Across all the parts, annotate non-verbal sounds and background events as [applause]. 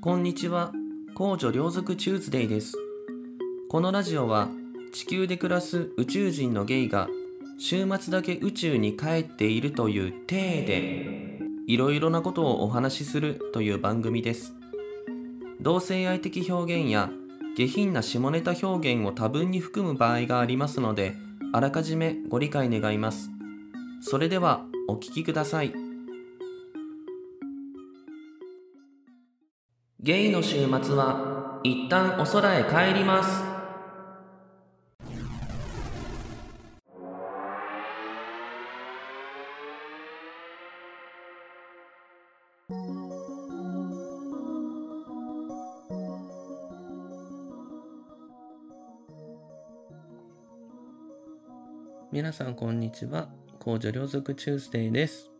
こんにちは。公女両族チューズデイです。このラジオは地球で暮らす宇宙人のゲイが週末だけ宇宙に帰っているという体でいろいろなことをお話しするという番組です。同性愛的表現や下品な下ネタ表現を多分に含む場合がありますので、あらかじめご理解願います。それではお聞きください。ゲイの週末は一旦お空へ帰ります。皆さんこんにちは。公女両族チューズデイです。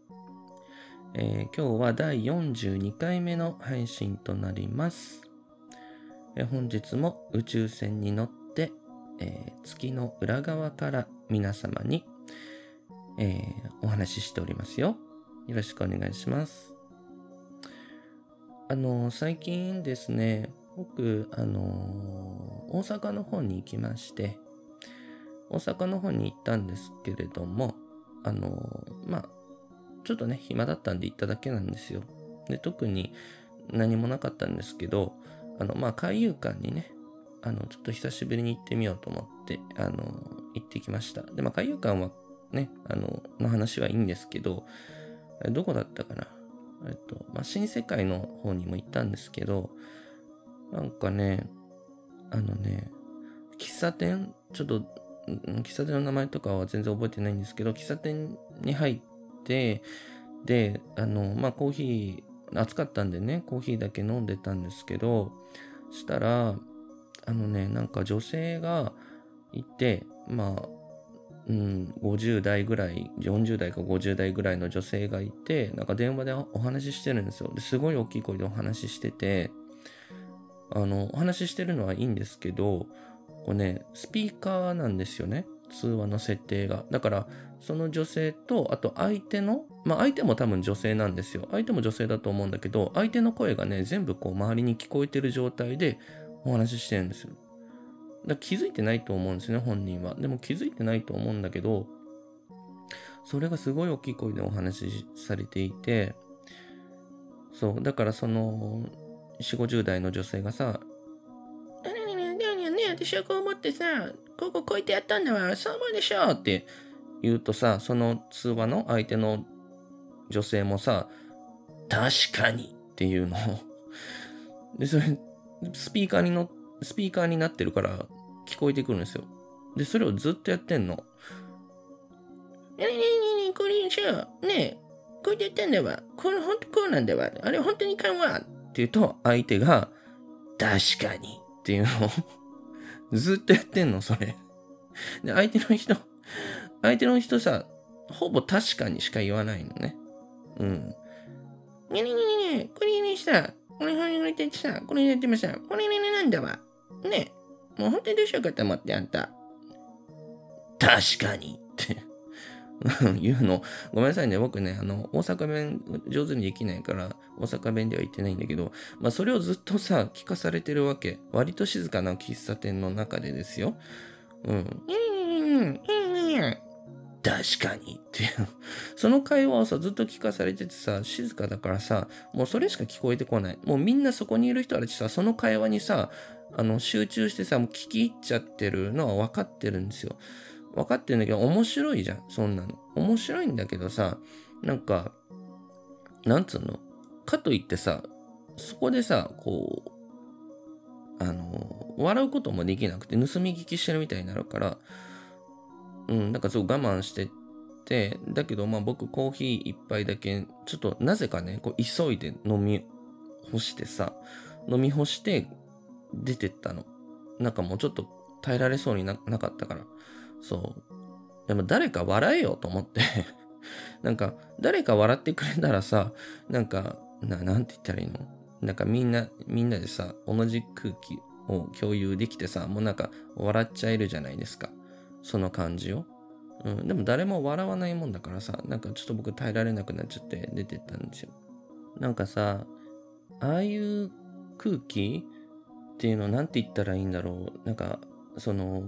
えー今日は第42回目の配信となります。えー本日も宇宙船に乗って、えー月の裏側から皆様に、えお話ししておりますよ。よろしくお願いします。あの最近ですね、僕、あの大阪の方に行きまして、大阪の方に行ったんですけれども、あのまあ、ちょっとね、暇だったんで行っただけなんですよ。で、特に何もなかったんですけど、あの、まあ、海遊館にね、あの、ちょっと久しぶりに行ってみようと思って、あの、行ってきました。で、まあ、海遊館はね、あの、の話はいいんですけど、どこだったかな？えっと、まあ、新世界の方にも行ったんですけど、なんかね、あのね、喫茶店、ちょっと、喫茶店の名前とかは全然覚えてないんですけど、喫茶店に入って、で、あの、まあ、コーヒー、暑かったんでね、コーヒーだけ飲んでたんですけど、したら、あのね、なんか女性がいて、まあ、うん、50代ぐらい、40代か50代ぐらいの女性がいて、なんか電話でお話ししてるんですよ。ですごい大きい声でお話ししてて、あの、お話ししてるのはいいんですけど、こうね、スピーカーなんですよね。通話の設定が。だから、その女性と、あと相手の、まあ相手も多分女性なんですよ。相手も女性だと思うんだけど、相手の声がね、全部こう周りに聞こえてる状態でお話ししてるんですよ。だ気づいてないと思うんですね、本人は。でも気づいてないと思うんだけど、それがすごい大きい声でお話しされていて、そう、だからその、4、50代の女性がさ、私はこう思ってさ、こここうやってやったんだわ、そう思うでしょって言うとさ、その通話の相手の女性もさ、確かにっていうのを。で、それ、スピーカーにの、スピーカーになってるから聞こえてくるんですよ。で、それをずっとやってんの。ねえねえねえねえ、これさ、ねえ、こうやってやってんだわ。これほんとこうなんだわ。あれ本当にいかんわ。って言うと、相手が、確かにっていうのをずっとやってんの、それ。で、相手の人、相手の人さ、ほぼ確かにしか言わないのね。うん。ねねねねね、これねさ、これこれこれってさ、これやってました、これねねなんだわ。ね、もう本当にどうしようかと思ってあんた。確かにって [laughs] 言うの。ごめんなさいね。僕ね、あの、大阪弁上手にできないから、大阪弁では言ってないんだけど、まあ、それをずっとさ、聞かされてるわけ。割と静かな喫茶店の中でですよ。うん。確かにっていう。その会話をさ、ずっと聞かされててさ、静かだからさ、もうそれしか聞こえてこない。もうみんなそこにいる人たちさ、その会話にさ、あの、集中してさ、もう聞き入っちゃってるのは分かってるんですよ。分かってんだけど、面白いじゃん、そんなの。面白いんだけどさ、なんか、なんつうの？かといってさ、そこでさ、こう、あの、笑うこともできなくて、盗み聞きしてるみたいになるから、うん、なんかすごい我慢してて、だけどまあ僕コーヒー一杯だけ、ちょっとなぜかね、こう急いで飲み干してさ、飲み干して出てったの。なんかもうちょっと耐えられそうにななかったから。そう。でも誰か笑えよと思って。[laughs] なんか誰か笑ってくれたらさ、なんか、な、なんて言ったらいいの？なんかみんな、みんなでさ、同じ空気を共有できてさ、もうなんか笑っちゃえるじゃないですか。その感じを。うん、でも誰も笑わないもんだからさ、なんかちょっと僕耐えられなくなっちゃって出てったんですよ。なんかさ、ああいう空気っていうのは何て言ったらいいんだろう？なんか、その、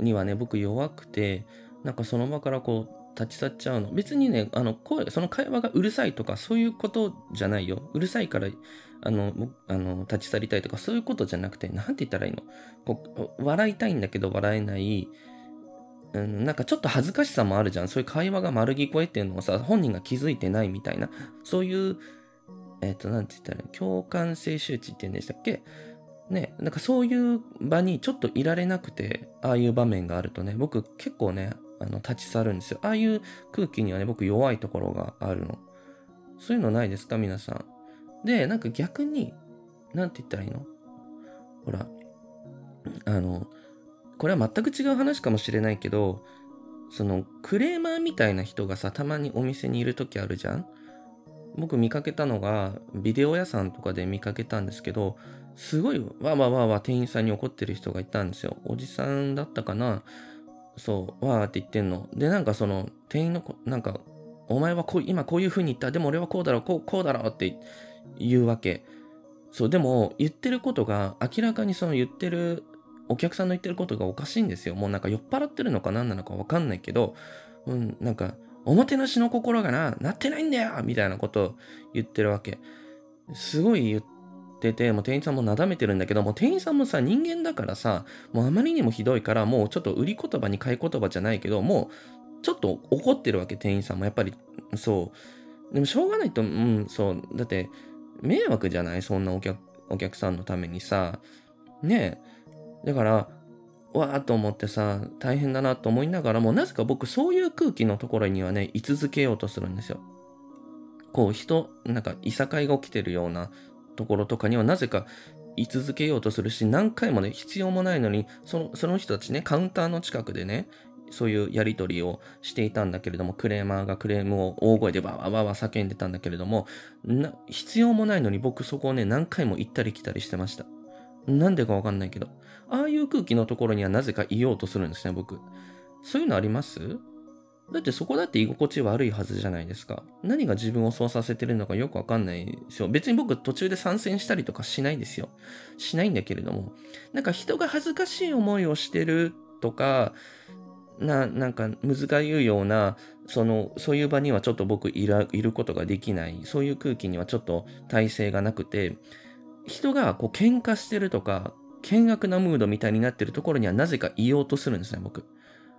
にはね、僕弱くて、なんかその場からこう、立ち去っちゃうの。別にね、あの、声、その会話がうるさいとか、そういうことじゃないよ。うるさいから、あの、あの立ち去りたいとか、そういうことじゃなくて、なんて言ったらいいの？こう、笑いたいんだけど笑えない、うん、なんかちょっと恥ずかしさもあるじゃん。そういう会話が丸聞こえっていうのをさ、本人が気づいてないみたいな、そういう、えっ、ー、と、なんて言ったらいい共感性周知って言うんでしたっけ？ね、なんかそういう場にちょっといられなくて、ああいう場面があるとね、僕結構ね、あの、立ち去るんですよ。ああいう空気にはね、僕弱いところがあるの。そういうのないですか？皆さん。で、なんか逆に、なんて言ったらいいの？ほら、あの、これは全く違う話かもしれないけど、その、クレーマーみたいな人がさ、たまにお店にいる時あるじゃん？僕見かけたのが、ビデオ屋さんとかで見かけたんですけど、すごいわわわわ店員さんに怒ってる人がいたんですよ。おじさんだったかな？そう、わーって言ってんの。で、なんかその、店員の子、なんか、お前はこう今こういう風に言った。でも俺はこうだろう、こう、こうだろうって言うわけ。そう、でも、言ってることが、明らかにその言ってる、お客さんの言ってることがおかしいんですよ。もうなんか酔っ払ってるのか何なのかわかんないけど、うん、なんか、おもてなしの心がな、なってないんだよみたいなことを言ってるわけ。すごい言ってて、もう店員さんもなだめてるんだけど、もう店員さんもさ、人間だからさ、もうあまりにもひどいから、もうちょっと売り言葉に買い言葉じゃないけど、もうちょっと怒ってるわけ、店員さんも。やっぱり、そう。でもしょうがないと、うん、そう。だって、迷惑じゃない？そんなお客、お客さんのためにさ。ねえ。だから、わーと思ってさ、大変だなと思いながらも、なぜか僕そういう空気のところにはね、居続けようとするんですよ。こう人、なんかいさかいが起きてるようなところとかにはなぜか居続けようとするし、何回もね、必要もないのに、その、その人たちね、カウンターの近くでね、そういうやりとりをしていたんだけれども、クレーマーがクレームを大声でわわわわ叫んでたんだけれども、な必要もないのに僕そこをね、何回も行ったり来たりしてました。なんでかわかんないけど。ああいう空気のところにはなぜかいようとするんですね、僕。そういうのあります？だってそこだって居心地悪いはずじゃないですか。何が自分をそうさせてるのかよくわかんないですよ。別に僕途中で参戦したりとかしないですよ。しないんだけれども。なんか人が恥ずかしい思いをしてるとか、な、なんか、むずが言うような、その、そういう場にはちょっと僕いらいることができない。そういう空気にはちょっと体制がなくて、人がこう喧嘩してるとか、険悪なムードみたいになってるところにはなぜか言おうとするんですね、僕。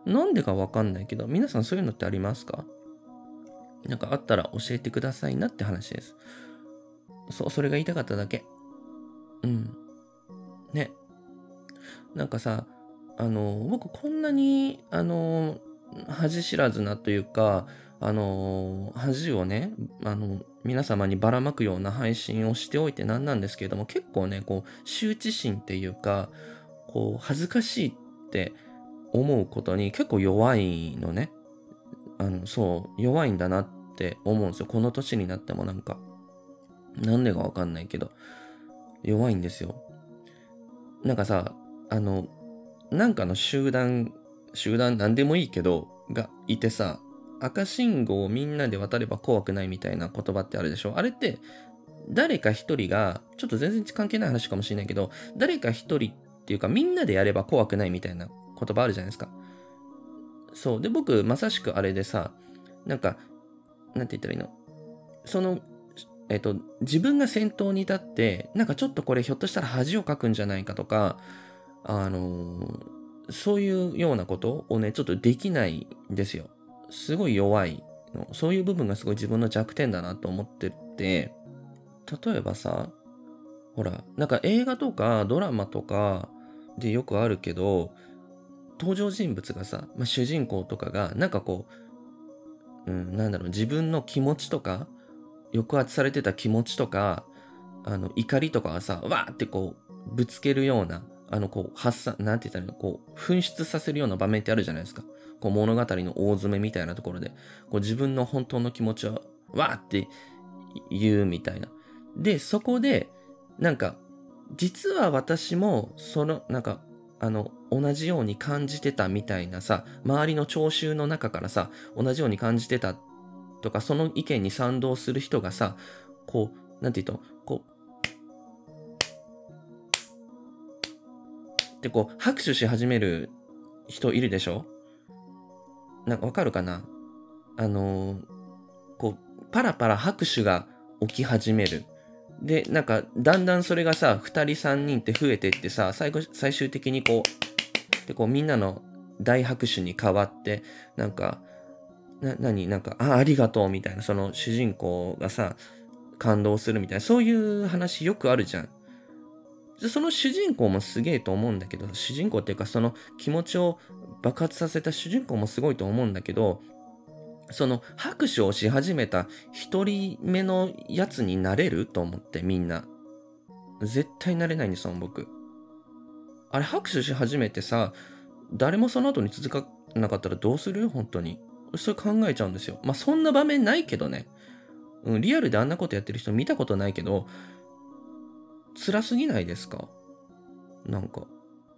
なんでかわかんないけど、皆さんそういうのってありますか？なんかあったら教えてくださいなって話です。そう、それが言いたかっただけ。うん。ね。なんかさ、あの、僕こんなに、あの、恥知らずなというか、あの、恥をね、あの、皆様にばらまくような配信をしておいてなんなんですけれども、結構ね、こう、羞恥心っていうか、こう、恥ずかしいって思うことに結構弱いのね。あの、そう、弱いんだなって思うんですよ。この年になってもなんか。なんでかわかんないけど、弱いんですよ。なんかさ、あの、なんかの集団、集団なんでもいいけど、がいてさ、赤信号をみんなで渡れば怖くないみたいな言葉ってあるでしょあれって、誰か一人が、ちょっと全然関係ない話かもしれないけど、誰か一人っていうかみんなでやれば怖くないみたいな言葉あるじゃないですか。そう。で、僕、まさしくあれでさ、なんか、なんて言ったらいいの？その、えっと、自分が先頭に立って、なんかちょっとこれひょっとしたら恥をかくんじゃないかとか、あの、そういうようなことをね、ちょっとできないんですよ。すごい弱いの。そういう部分がすごい自分の弱点だなと思ってて、例えばさ、ほら、なんか映画とかドラマとかでよくあるけど、登場人物がさ、まあ、主人公とかが、なんかこう、うん、なんだろう、自分の気持ちとか、抑圧されてた気持ちとか、あの、怒りとかはさ、わーってこう、ぶつけるような、あの、こう、発散、なんて言ったら、こう、噴出させるような場面ってあるじゃないですか。こう、物語の大詰めみたいなところで、こう、自分の本当の気持ちを、わーって言うみたいな。で、そこで、なんか、実は私も、その、なんか、あの同じように感じてたみたいなさ周りの聴衆の中からさ同じように感じてたとかその意見に賛同する人がさこうなんて言うとこうってこう拍手し始める人いるでしょ？なんかわかるかな？あのー、こうパラパラ拍手が起き始める。で、なんか、だんだんそれがさ、2人3人って増えてってさ、最後、最終的にこう、で、こう、みんなの大拍手に変わって、なんか、な、何なんか、あ、ありがとうみたいな、その主人公がさ、感動するみたいな、そういう話よくあるじゃん。その主人公もすげえと思うんだけど、主人公っていうかその気持ちを爆発させた主人公もすごいと思うんだけど、その拍手をし始めた一人目のやつになれると思ってみんな。絶対なれないんですよ、僕。あれ拍手し始めてさ、誰もその後に続かなかったらどうする？本当に。それ考えちゃうんですよ。まあそんな場面ないけどね。うん、リアルであんなことやってる人見たことないけど、辛すぎないですか？なんか。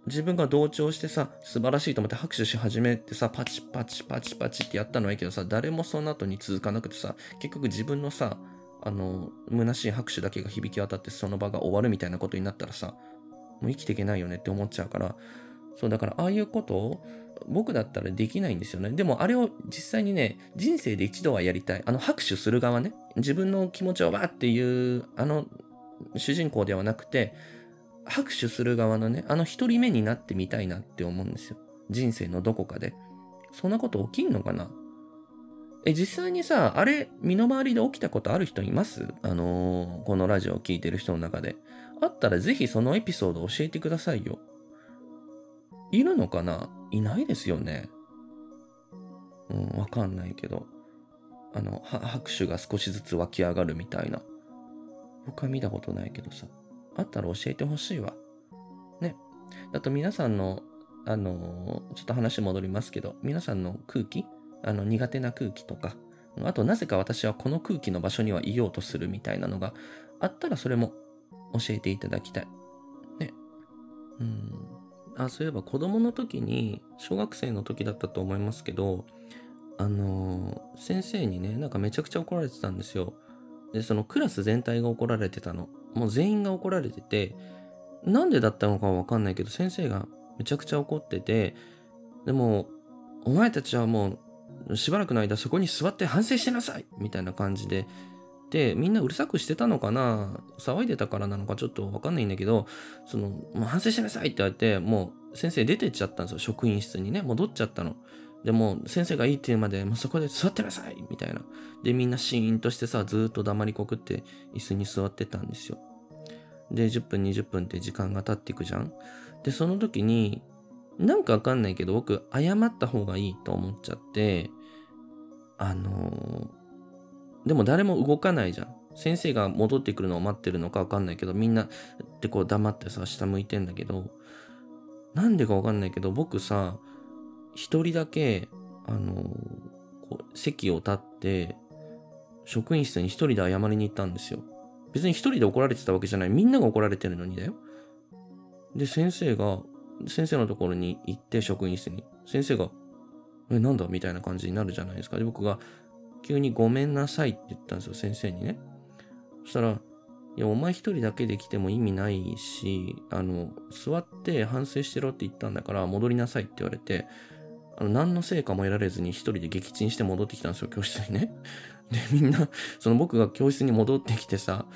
自分が同調してさ、素晴らしいと思って拍手し始めてさ、パチパチパチパチってやったのはいいけどさ、誰もその後に続かなくてさ、結局自分のさ、あの、虚しい拍手だけが響き渡ってその場が終わるみたいなことになったらさ、もう生きていけないよねって思っちゃうから、そうだからああいうことを僕だったらできないんですよね。でもあれを実際にね、人生で一度はやりたい。あの拍手する側ね。自分の気持ちをわーっていう、あの主人公ではなくて、拍手する側のね、あの一人目になってみたいなって思うんですよ。人生のどこかで。そんなこと起きんのかな？え、実際にさ、あれ、身の回りで起きたことある人います？あのー、このラジオを聴いてる人の中で。あったらぜひそのエピソード教えてくださいよ。いるのかな？いないですよね。うん、わかんないけど。あの、拍手が少しずつ湧き上がるみたいな。僕は見たことないけどさ。あったら教えてほしいわ。ね。あと皆さんの、あのー、ちょっと話戻りますけど、皆さんの空気あの、苦手な空気とか、あとなぜか私はこの空気の場所にはいようとするみたいなのがあったらそれも教えていただきたい。ね。うん。あ、そういえば子供の時に、小学生の時だったと思いますけど、あのー、先生にね、なんかめちゃくちゃ怒られてたんですよ。で、そのクラス全体が怒られてたの。もう全員が怒られてて、なんでだったのかはわかんないけど、先生がめちゃくちゃ怒ってて、でも、お前たちはもう、しばらくの間そこに座って反省してなさいみたいな感じで、で、みんなうるさくしてたのかな騒いでたからなのかちょっとわかんないんだけど、その、もう反省しなさいって言われて、もう先生出てっちゃったんですよ。職員室にね、戻っちゃったの。でも、先生がいいって言うまで、もうそこで座ってなさいみたいな。で、みんなシーンとしてさ、ずっと黙りこくって椅子に座ってたんですよ。で、10分、20分って時間が経っていくじゃんで、その時に、なんかわかんないけど、僕、謝った方がいいと思っちゃって、あのー、でも誰も動かないじゃん。先生が戻ってくるのを待ってるのかわかんないけど、みんなってこう黙ってさ、下向いてんだけど、なんでかわかんないけど、僕さ、一人だけ、あの、こう席を立って、職員室に一人で謝りに行ったんですよ。別に一人で怒られてたわけじゃない。みんなが怒られてるのにだよ。で、先生が、先生のところに行って、職員室に。先生が、え、なんだ？みたいな感じになるじゃないですか。で、僕が、急にごめんなさいって言ったんですよ、先生にね。そしたら、いや、お前一人だけで来ても意味ないし、あの、座って反省してろって言ったんだから戻りなさいって言われて、あの、何の成果も得られずに一人で撃沈して戻ってきたんですよ、教室にね。[laughs] で、みんな、その僕が教室に戻ってきてさ、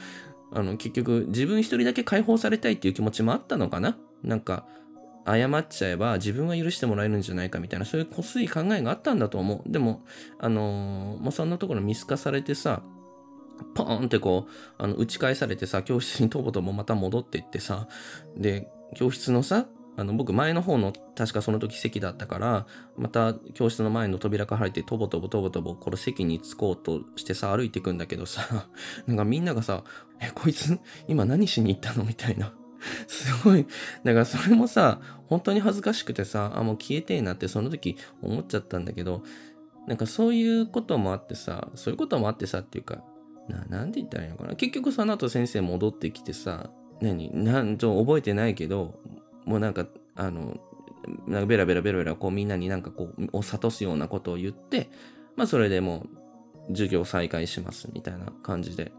あの、結局、自分一人だけ解放されたいっていう気持ちもあったのかな？なんか、謝っちゃえば自分は許してもらえるんじゃないかみたいな、そういうこすい考えがあったんだと思う。でも、あのー、もうそんなところ見透かされてさ、ポーンってこう、あの、打ち返されてさ、教室にとぼとぼまた戻っていってさ、で、教室のさ、あの、僕前の方の確かその時席だったから、また教室の前の扉から入ってとぼとぼとぼとぼこの席に着こうとしてさ、歩いていくんだけどさ、[laughs] なんかみんながさ、え、こいつ今何しに行ったのみたいな。[laughs] すごい。だからそれもさ、本当に恥ずかしくてさ、あ、もう消えてえなってその時思っちゃったんだけど、なんかそういうこともあってさ、そういうこともあってさっていうか、な、なんて言ったらいいのかな。結局その後先生戻ってきてさ、何？なんと覚えてないけど、もうなんか、あの、なんかベラベラベラベラこうみんなになんかこう、を諭すようなことを言って、まあそれでもう授業再開しますみたいな感じで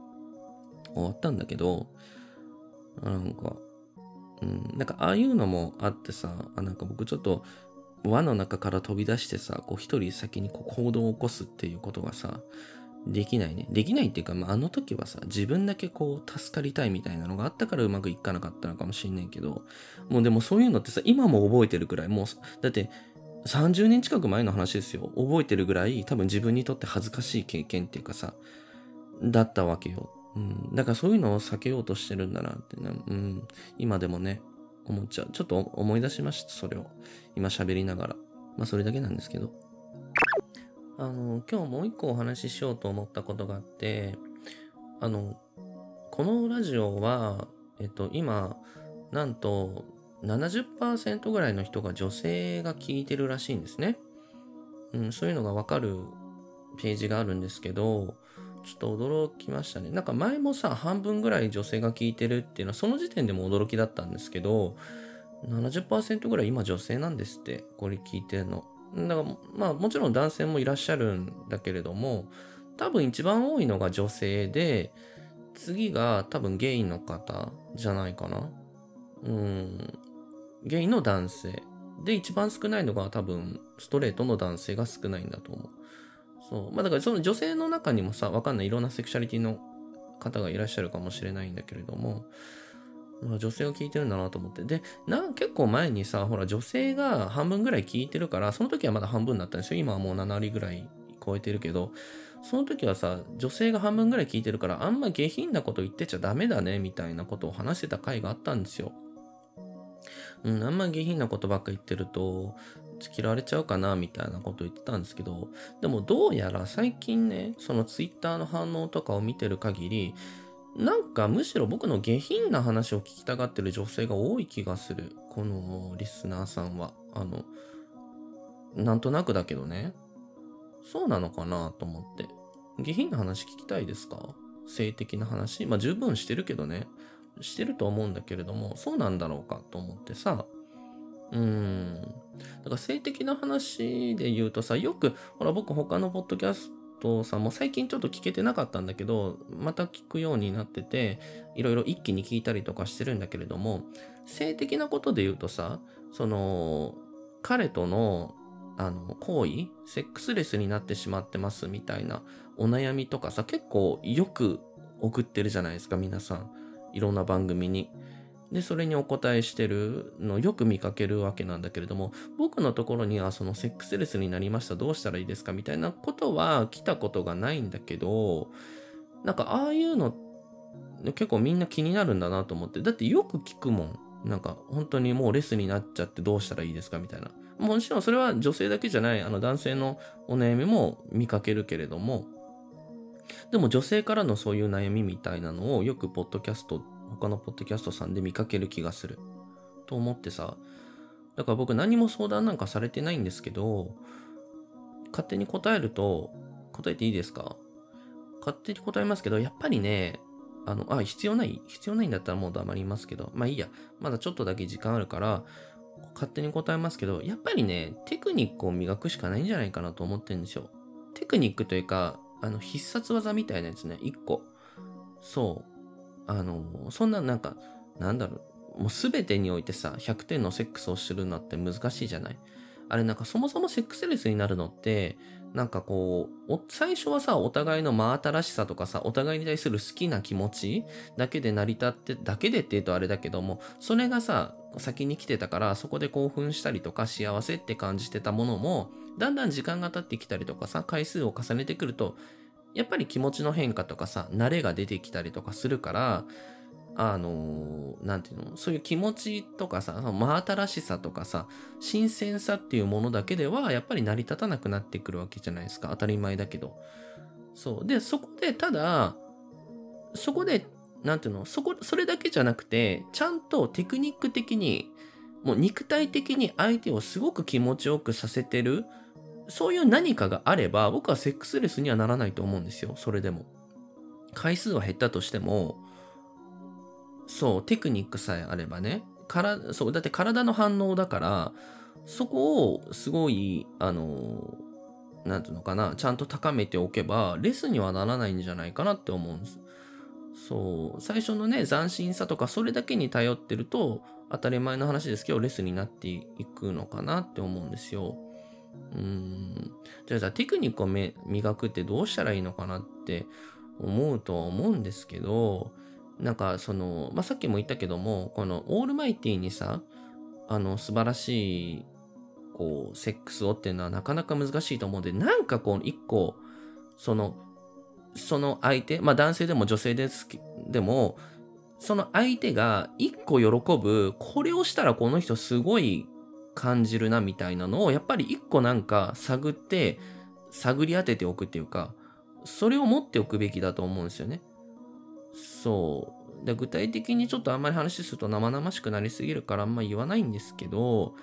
終わったんだけど、なんか、うん、なんかああいうのもあってさ、あなんか僕ちょっと輪の中から飛び出してさ、こう一人先にこう行動を起こすっていうことがさ、できないね。できないっていうか、まあ、あの時はさ、自分だけこう、助かりたいみたいなのがあったからうまくいかなかったのかもしんないけど、もうでもそういうのってさ、今も覚えてるくらい、もう、だって、30年近く前の話ですよ。覚えてるぐらい、多分自分にとって恥ずかしい経験っていうかさ、だったわけよ。うん。だからそういうのを避けようとしてるんだなってね、うん。今でもね、思っちゃう。ちょっと思い出しました、それを。今喋りながら。まあ、それだけなんですけど。あの、今日もう一個お話ししようと思ったことがあって、あの、このラジオは、えっと、今、なんと70%ぐらいの人が女性が聞いてるらしいんですね。うん、そういうのがわかるページがあるんですけど、ちょっと驚きましたね。なんか前もさ、半分ぐらい女性が聞いてるっていうのは、その時点でも驚きだったんですけど、70%ぐらい今女性なんですって、これ聞いてるの。だからまあもちろん男性もいらっしゃるんだけれども多分一番多いのが女性で次が多分ゲイの方じゃないかな。うん。ゲイの男性。で一番少ないのが多分ストレートの男性が少ないんだと思う。そう。まあだからその女性の中にもさわかんない。いろんなセクシャリティの方がいらっしゃるかもしれないんだけれども女性が聞いてるんだなと思って。で、な、結構前にさ、ほら、女性が半分ぐらい聞いてるから、その時はまだ半分だったんですよ。今はもう7割ぐらい超えてるけど、その時はさ、女性が半分ぐらい聞いてるから、あんま下品なこと言ってちゃダメだね、みたいなことを話してた回があったんですよ。うん、あんま下品なことばっか言ってると、嫌われちゃうかな、みたいなこと言ってたんですけど、でもどうやら最近ね、そのツイッターの反応とかを見てる限り、なんかむしろ僕の下品な話を聞きたがってる女性が多い気がする。このリスナーさんは。あの、なんとなくだけどね。そうなのかなと思って。下品な話聞きたいですか？性的な話？まあ十分してるけどね。してると思うんだけれども、そうなんだろうかと思ってさ。うーん。だから性的な話で言うとさ、よく、ほら僕他のポッドキャストさんも最近ちょっと聞けてなかったんだけど、また聞くようになってて、いろいろ一気に聞いたりとかしてるんだけれども、性的なことで言うとさ、その、彼との、あの、行為、セックスレスになってしまってますみたいなお悩みとかさ、結構よく送ってるじゃないですか、皆さん。いろんな番組に。で、それにお答えしてるのをよく見かけるわけなんだけれども、僕のところにはそのセックスレスになりました、どうしたらいいですかみたいなことは来たことがないんだけど、なんかああいうの結構みんな気になるんだなと思って、だってよく聞くもん。なんか本当にもうレスになっちゃってどうしたらいいですかみたいな。もちろんそれは女性だけじゃない、あの男性のお悩みも見かけるけれども、でも女性からのそういう悩みみたいなのをよくポッドキャストって他のポッドキャストさんで見かける気がする。と思ってさ。だから僕何も相談なんかされてないんですけど、勝手に答えると、答えていいですか？勝手に答えますけど、やっぱりね、あの、あ、必要ない必要ないんだったらもう黙りますけど、まあいいや。まだちょっとだけ時間あるから、勝手に答えますけど、やっぱりね、テクニックを磨くしかないんじゃないかなと思ってるんですよ。テクニックというか、あの、必殺技みたいなやつね、一個。そう。あの、そんななんか、なんだろう、もう全てにおいてさ、100点のセックスをするのって難しいじゃない？あれなんかそもそもセックスレスになるのって、なんかこう、最初はさ、お互いの真新しさとかさ、お互いに対する好きな気持ちだけで成り立って、だけでって言うとあれだけども、それがさ、先に来てたから、そこで興奮したりとか幸せって感じてたものも、だんだん時間が経ってきたりとかさ、回数を重ねてくると、やっぱり気持ちの変化とかさ、慣れが出てきたりとかするから、あのー、なんていうのそういう気持ちとかさ、真新しさとかさ、新鮮さっていうものだけでは、やっぱり成り立たなくなってくるわけじゃないですか。当たり前だけど。そう。で、そこで、ただ、そこで、なんていうのそこ、それだけじゃなくて、ちゃんとテクニック的に、もう肉体的に相手をすごく気持ちよくさせてるそういう何かがあれば、僕はセックスレスにはならないと思うんですよ。それでも。回数は減ったとしても、そう、テクニックさえあればね。から、そう、だって体の反応だから、そこをすごい、あの、なんていうのかな、ちゃんと高めておけば、レスにはならないんじゃないかなって思うんです。そう、最初のね、斬新さとか、それだけに頼ってると、当たり前の話ですけど、レスになっていくのかなって思うんですよ。うん。じゃあ、じゃあテクニックを磨くってどうしたらいいのかなって思うとは思うんですけど、なんかその、まあ、さっきも言ったけども、このオールマイティにさ、あの、素晴らしい、こう、セックスをっていうのはなかなか難しいと思うんで、なんかこう、一個、その、その相手、まあ男性でも女性ですでも、その相手が一個喜ぶ、これをしたらこの人すごい感じるなみたいなのを、やっぱり一個なんか探って、探り当てておくっていうか、それを持っておくべきだと思うんですよね。そう。で具体的にちょっとあんまり話すると生々しくなりすぎるからあんま言わないんですけど、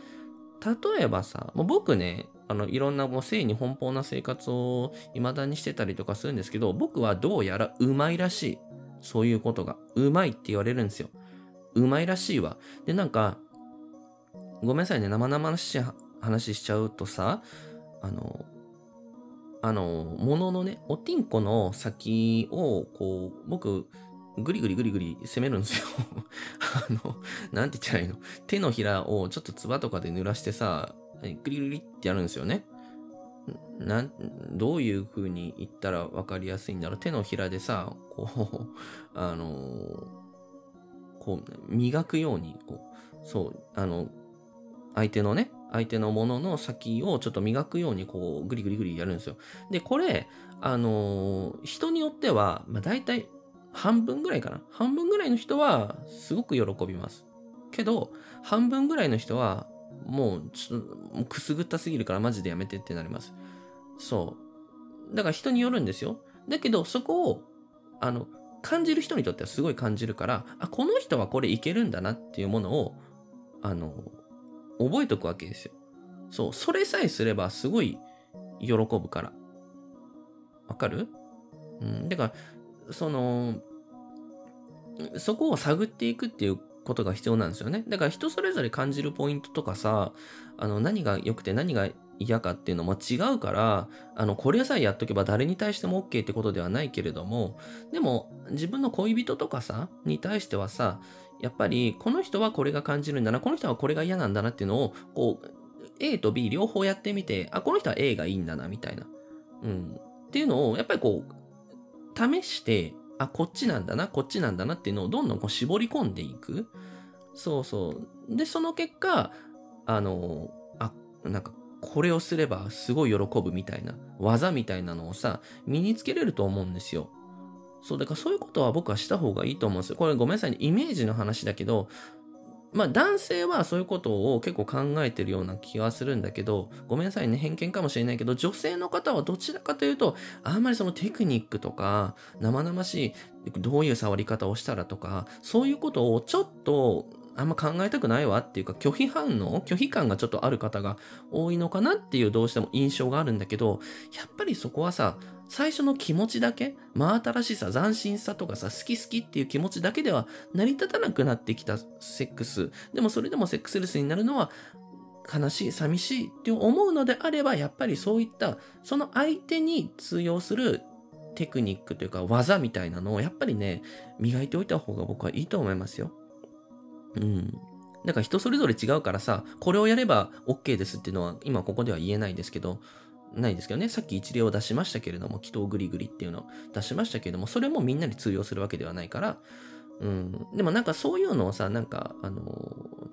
例えばさ、もう僕ね、あの、いろんなもう性に奔放な生活を未だにしてたりとかするんですけど、僕はどうやらうまいらしい。そういうことが。うまいって言われるんですよ。うまいらしいわ。で、なんか、ごめんなさいね、生々しい話しちゃうとさ、あの、あの、もののね、おてんこの先を、こう、僕、ぐりぐりぐりぐり攻めるんですよ [laughs] あの、なんて言ったらいいの？手のひらをちょっとつばとかで濡らしてさ、グリグリグリってやるんですよね。なん、どういう風に言ったら分かりやすいんだろう？手のひらでさ、こう、あのこう、磨くように、こう、そう、あの、相手のね、相手のものの先をちょっと磨くようにこうグリグリグリやるんですよ。で、これ、あのー、人によっては、まあ大体半分ぐらいかな。半分ぐらいの人はすごく喜びます。けど、半分ぐらいの人はもうちょっとくすぐったすぎるからマジでやめてってなります。そう。だから人によるんですよ。だけどそこを、あの、感じる人にとってはすごい感じるから、あ、この人はこれいけるんだなっていうものを、あの、覚えとくわけですよ。そう、それさえすればすごい喜ぶから。わかる？うん。だから、その、そこを探っていくっていうことが必要なんですよね。だから人それぞれ感じるポイントとかさ、あの何が良くて何が嫌かっていうのも違うから、あの、これさえやっとけば誰に対しても OK ってことではないけれども、でも自分の恋人とかさ、に対してはさ、やっぱりこの人はこれが感じるんだな、この人はこれが嫌なんだなっていうのを、こう、A と B 両方やってみて、あ、この人は A がいいんだな、みたいな。うん。っていうのを、やっぱりこう、試して、あ、こっちなんだな、こっちなんだなっていうのをどんどんこう絞り込んでいく。そうそう。で、その結果、あの、あ、なんか、これをすればすごい喜ぶみたいな、技みたいなのをさ、身につけれると思うんですよ。そう、だからそういうことは僕はした方がいいと思うんですよ。これごめんなさいね、イメージの話だけど、まあ男性はそういうことを結構考えてるような気はするんだけど、ごめんなさいね、偏見かもしれないけど、女性の方はどちらかというと、あんまりそのテクニックとか、生々しい、どういう触り方をしたらとか、そういうことをちょっとあんま考えたくないわ。っていうか拒否反応拒否感がちょっとある方が多いのかなっていうどうしても印象があるんだけどやっぱりそこはさ最初の気持ちだけ真新しさ斬新さとかさ好き好きっていう気持ちだけでは成り立たなくなってきたセックスでもそれでもセックスレスになるのは悲しい寂しいって思うのであればやっぱりそういったその相手に通用するテクニックというか技みたいなのをやっぱりね磨いておいた方が僕はいいと思いますよ。うん。だから人それぞれ違うからさ、これをやれば OK ですっていうのは今ここでは言えないですけど、ないですけどね、さっき一例を出しましたけれども、祈祷グリグリっていうのを出しましたけれども、それもみんなに通用するわけではないから、うん。でもなんかそういうのをさ、なんか、あの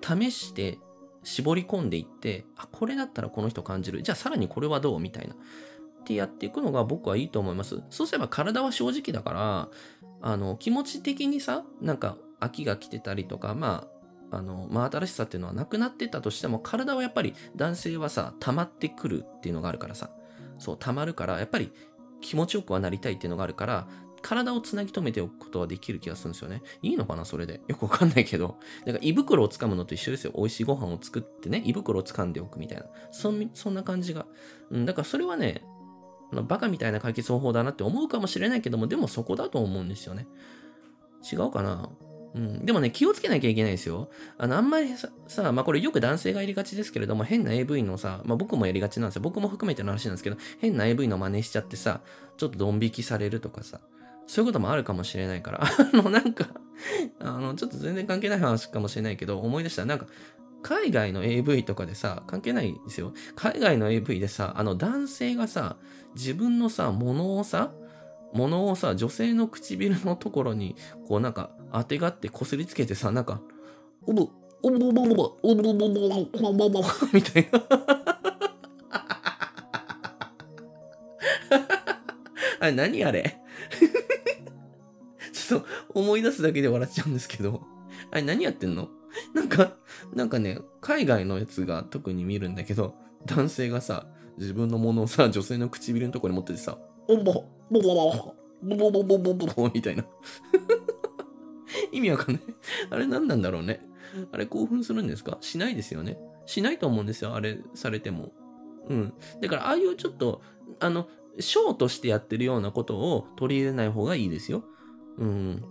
試して絞り込んでいって、あ、これだったらこの人感じる。じゃあさらにこれはどうみたいな。ってやっていくのが僕はいいと思います。そうすれば体は正直だから、あの、気持ち的にさ、なんか飽きが来てたりとか、まあ、あの、真新しさっていうのはなくなってたとしても、体はやっぱり男性はさ、溜まってくるっていうのがあるからさ、そう、溜まるから、やっぱり気持ちよくはなりたいっていうのがあるから、体をつなぎ止めておくことはできる気がするんですよね。いいのかなそれで。よくわかんないけど。だから胃袋をつかむのと一緒ですよ。美味しいご飯を作ってね、胃袋を掴んでおくみたいな。そんな感じが。うん、だからそれはね、バカみたいな解決方法だなって思うかもしれないけども、でもそこだと思うんですよね。違うかな？うん、でもね、気をつけなきゃいけないですよ。あの、あんまりさ、まあこれよく男性がやりがちですけれども、変な AV のさ、まあ僕もやりがちなんですよ。僕も含めての話なんですけど、変な AV の真似しちゃってさ、ちょっとドン引きされるとかさ、そういうこともあるかもしれないから。[laughs] あの、なんか、あの、ちょっと全然関係ない話かもしれないけど、思い出したら。なんか、海外の AV とかでさ、関係ないですよ。海外の AV でさ、あの男性がさ、自分のさ、物をさ、物をさ、女性の唇のところに、こうなんか、あてがってこすりつけてさ、なんか、おぶ、おぼぼぼぼ、おぶぼぼぼぼぼぼみたいな。あれ、何あれちょっと思い出すだけで笑っちゃうんですけど。あれ、何やってんのなんか、なんかね、海外のやつが特に見るんだけど、男性がさ、自分のものをさ、女性の唇のところに持っててさ、おんぼ、ぼぼぼぼ、ぼぼぼぼぼぼみたいな。意味わかんない。あれ何なんだろうね。あれ興奮するんですか？しないですよね。しないと思うんですよ。あれされても。うん。だから、ああいうちょっと、あの、ショーとしてやってるようなことを取り入れない方がいいですよ。うん。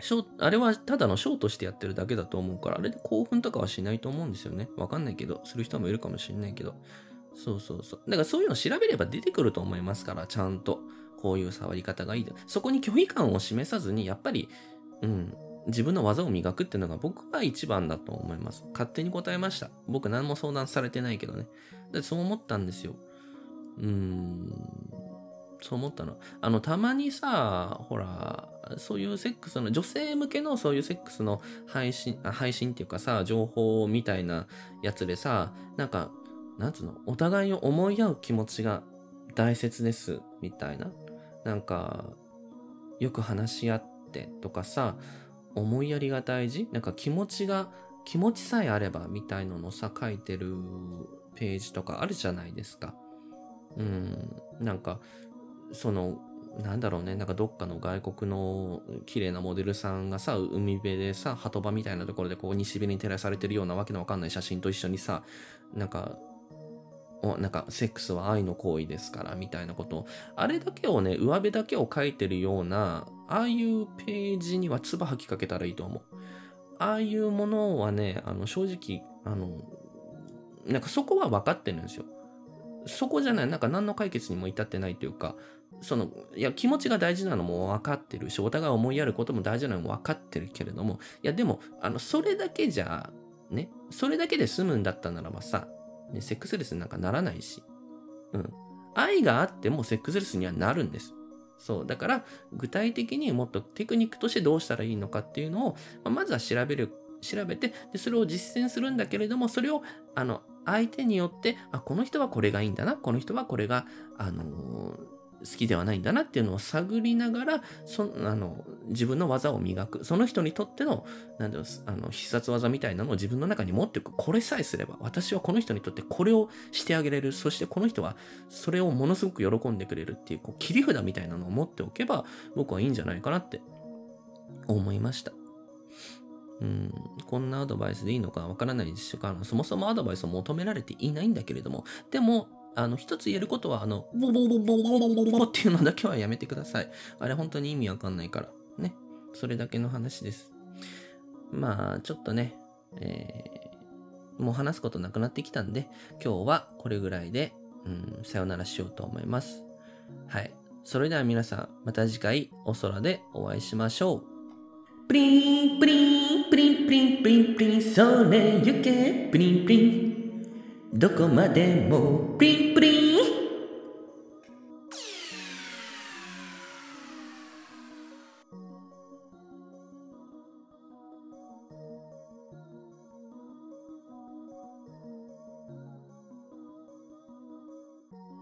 ショあれはただのショーとしてやってるだけだと思うから、あれで興奮とかはしないと思うんですよね。わかんないけど、する人もいるかもしれないけど。そうそうそう。だからそういうの調べれば出てくると思いますから、ちゃんと。こういう触り方がいい。そこに拒否感を示さずに、やっぱり、うん、自分の技を磨くっていうのが僕は一番だと思います。勝手に答えました。僕何も相談されてないけどね。でそう思ったんですよ。うーん。そう思ったの。あの、たまにさ、ほら、そういうセックスの、女性向けのそういうセックスの配信、配信っていうかさ、情報みたいなやつでさ、なんか、なんつうの、お互いを思い合う気持ちが大切です、みたいな。なんか、よく話し合ってとかさ、思いやりが大事？なんか気持ちが、気持ちさえあればみたいののさ、書いてるページとかあるじゃないですか。うん、なんか、その、なんだろうね、なんかどっかの外国の綺麗なモデルさんがさ、海辺でさ、鳩場みたいなところでこう西辺に照らされてるようなわけのわかんない写真と一緒にさ、なんか、おなんか、セックスは愛の行為ですから、みたいなこと、あれだけをね、上辺だけを書いてるような、ああいうページには唾吐きかけたらいいと思う。ああいうものはね、あの、正直、あの、なんかそこは分かってるんですよ。そこじゃない、なんか何の解決にも至ってないというか、その、いや、気持ちが大事なのも分かってるし、お互い思いやることも大事なのも分かってるけれども、いや、でも、あの、それだけじゃ、ね、それだけで済むんだったならばさ、ね、セックスレスになんかならないし、うん。愛があってもセックスレスにはなるんです。そう。だから、具体的にもっとテクニックとしてどうしたらいいのかっていうのを、ま、まずは調べる、調べて、で、それを実践するんだけれども、それを、あの、相手によって、あ、この人はこれがいいんだな、この人はこれが、あのー好きではないんだなっていうのを探りながら、そあの自分の技を磨く。その人にとっての、なんだろう、あの必殺技みたいなのを自分の中に持っておく。これさえすれば、私はこの人にとってこれをしてあげれる。そしてこの人はそれをものすごく喜んでくれるっていう、こう切り札みたいなのを持っておけば、僕はいいんじゃないかなって思いました。うん、こんなアドバイスでいいのかわからないですし、そもそもアドバイスを求められていないんだけれども、でも、あの、一つ言えることは、あの、ボボボボボボボボっていうのだけはやめてください。あれ本当に意味わかんないから。ね。それだけの話です。まあ、ちょっとね、えー、もう話すことなくなってきたんで、今日はこれぐらいで、うん、さよならしようと思います。はい。それでは皆さん、また次回お空でお会いしましょう。プリンプリンプリンプリンプリンプリンそれゆけプリンプリンどこまでもプリンプリン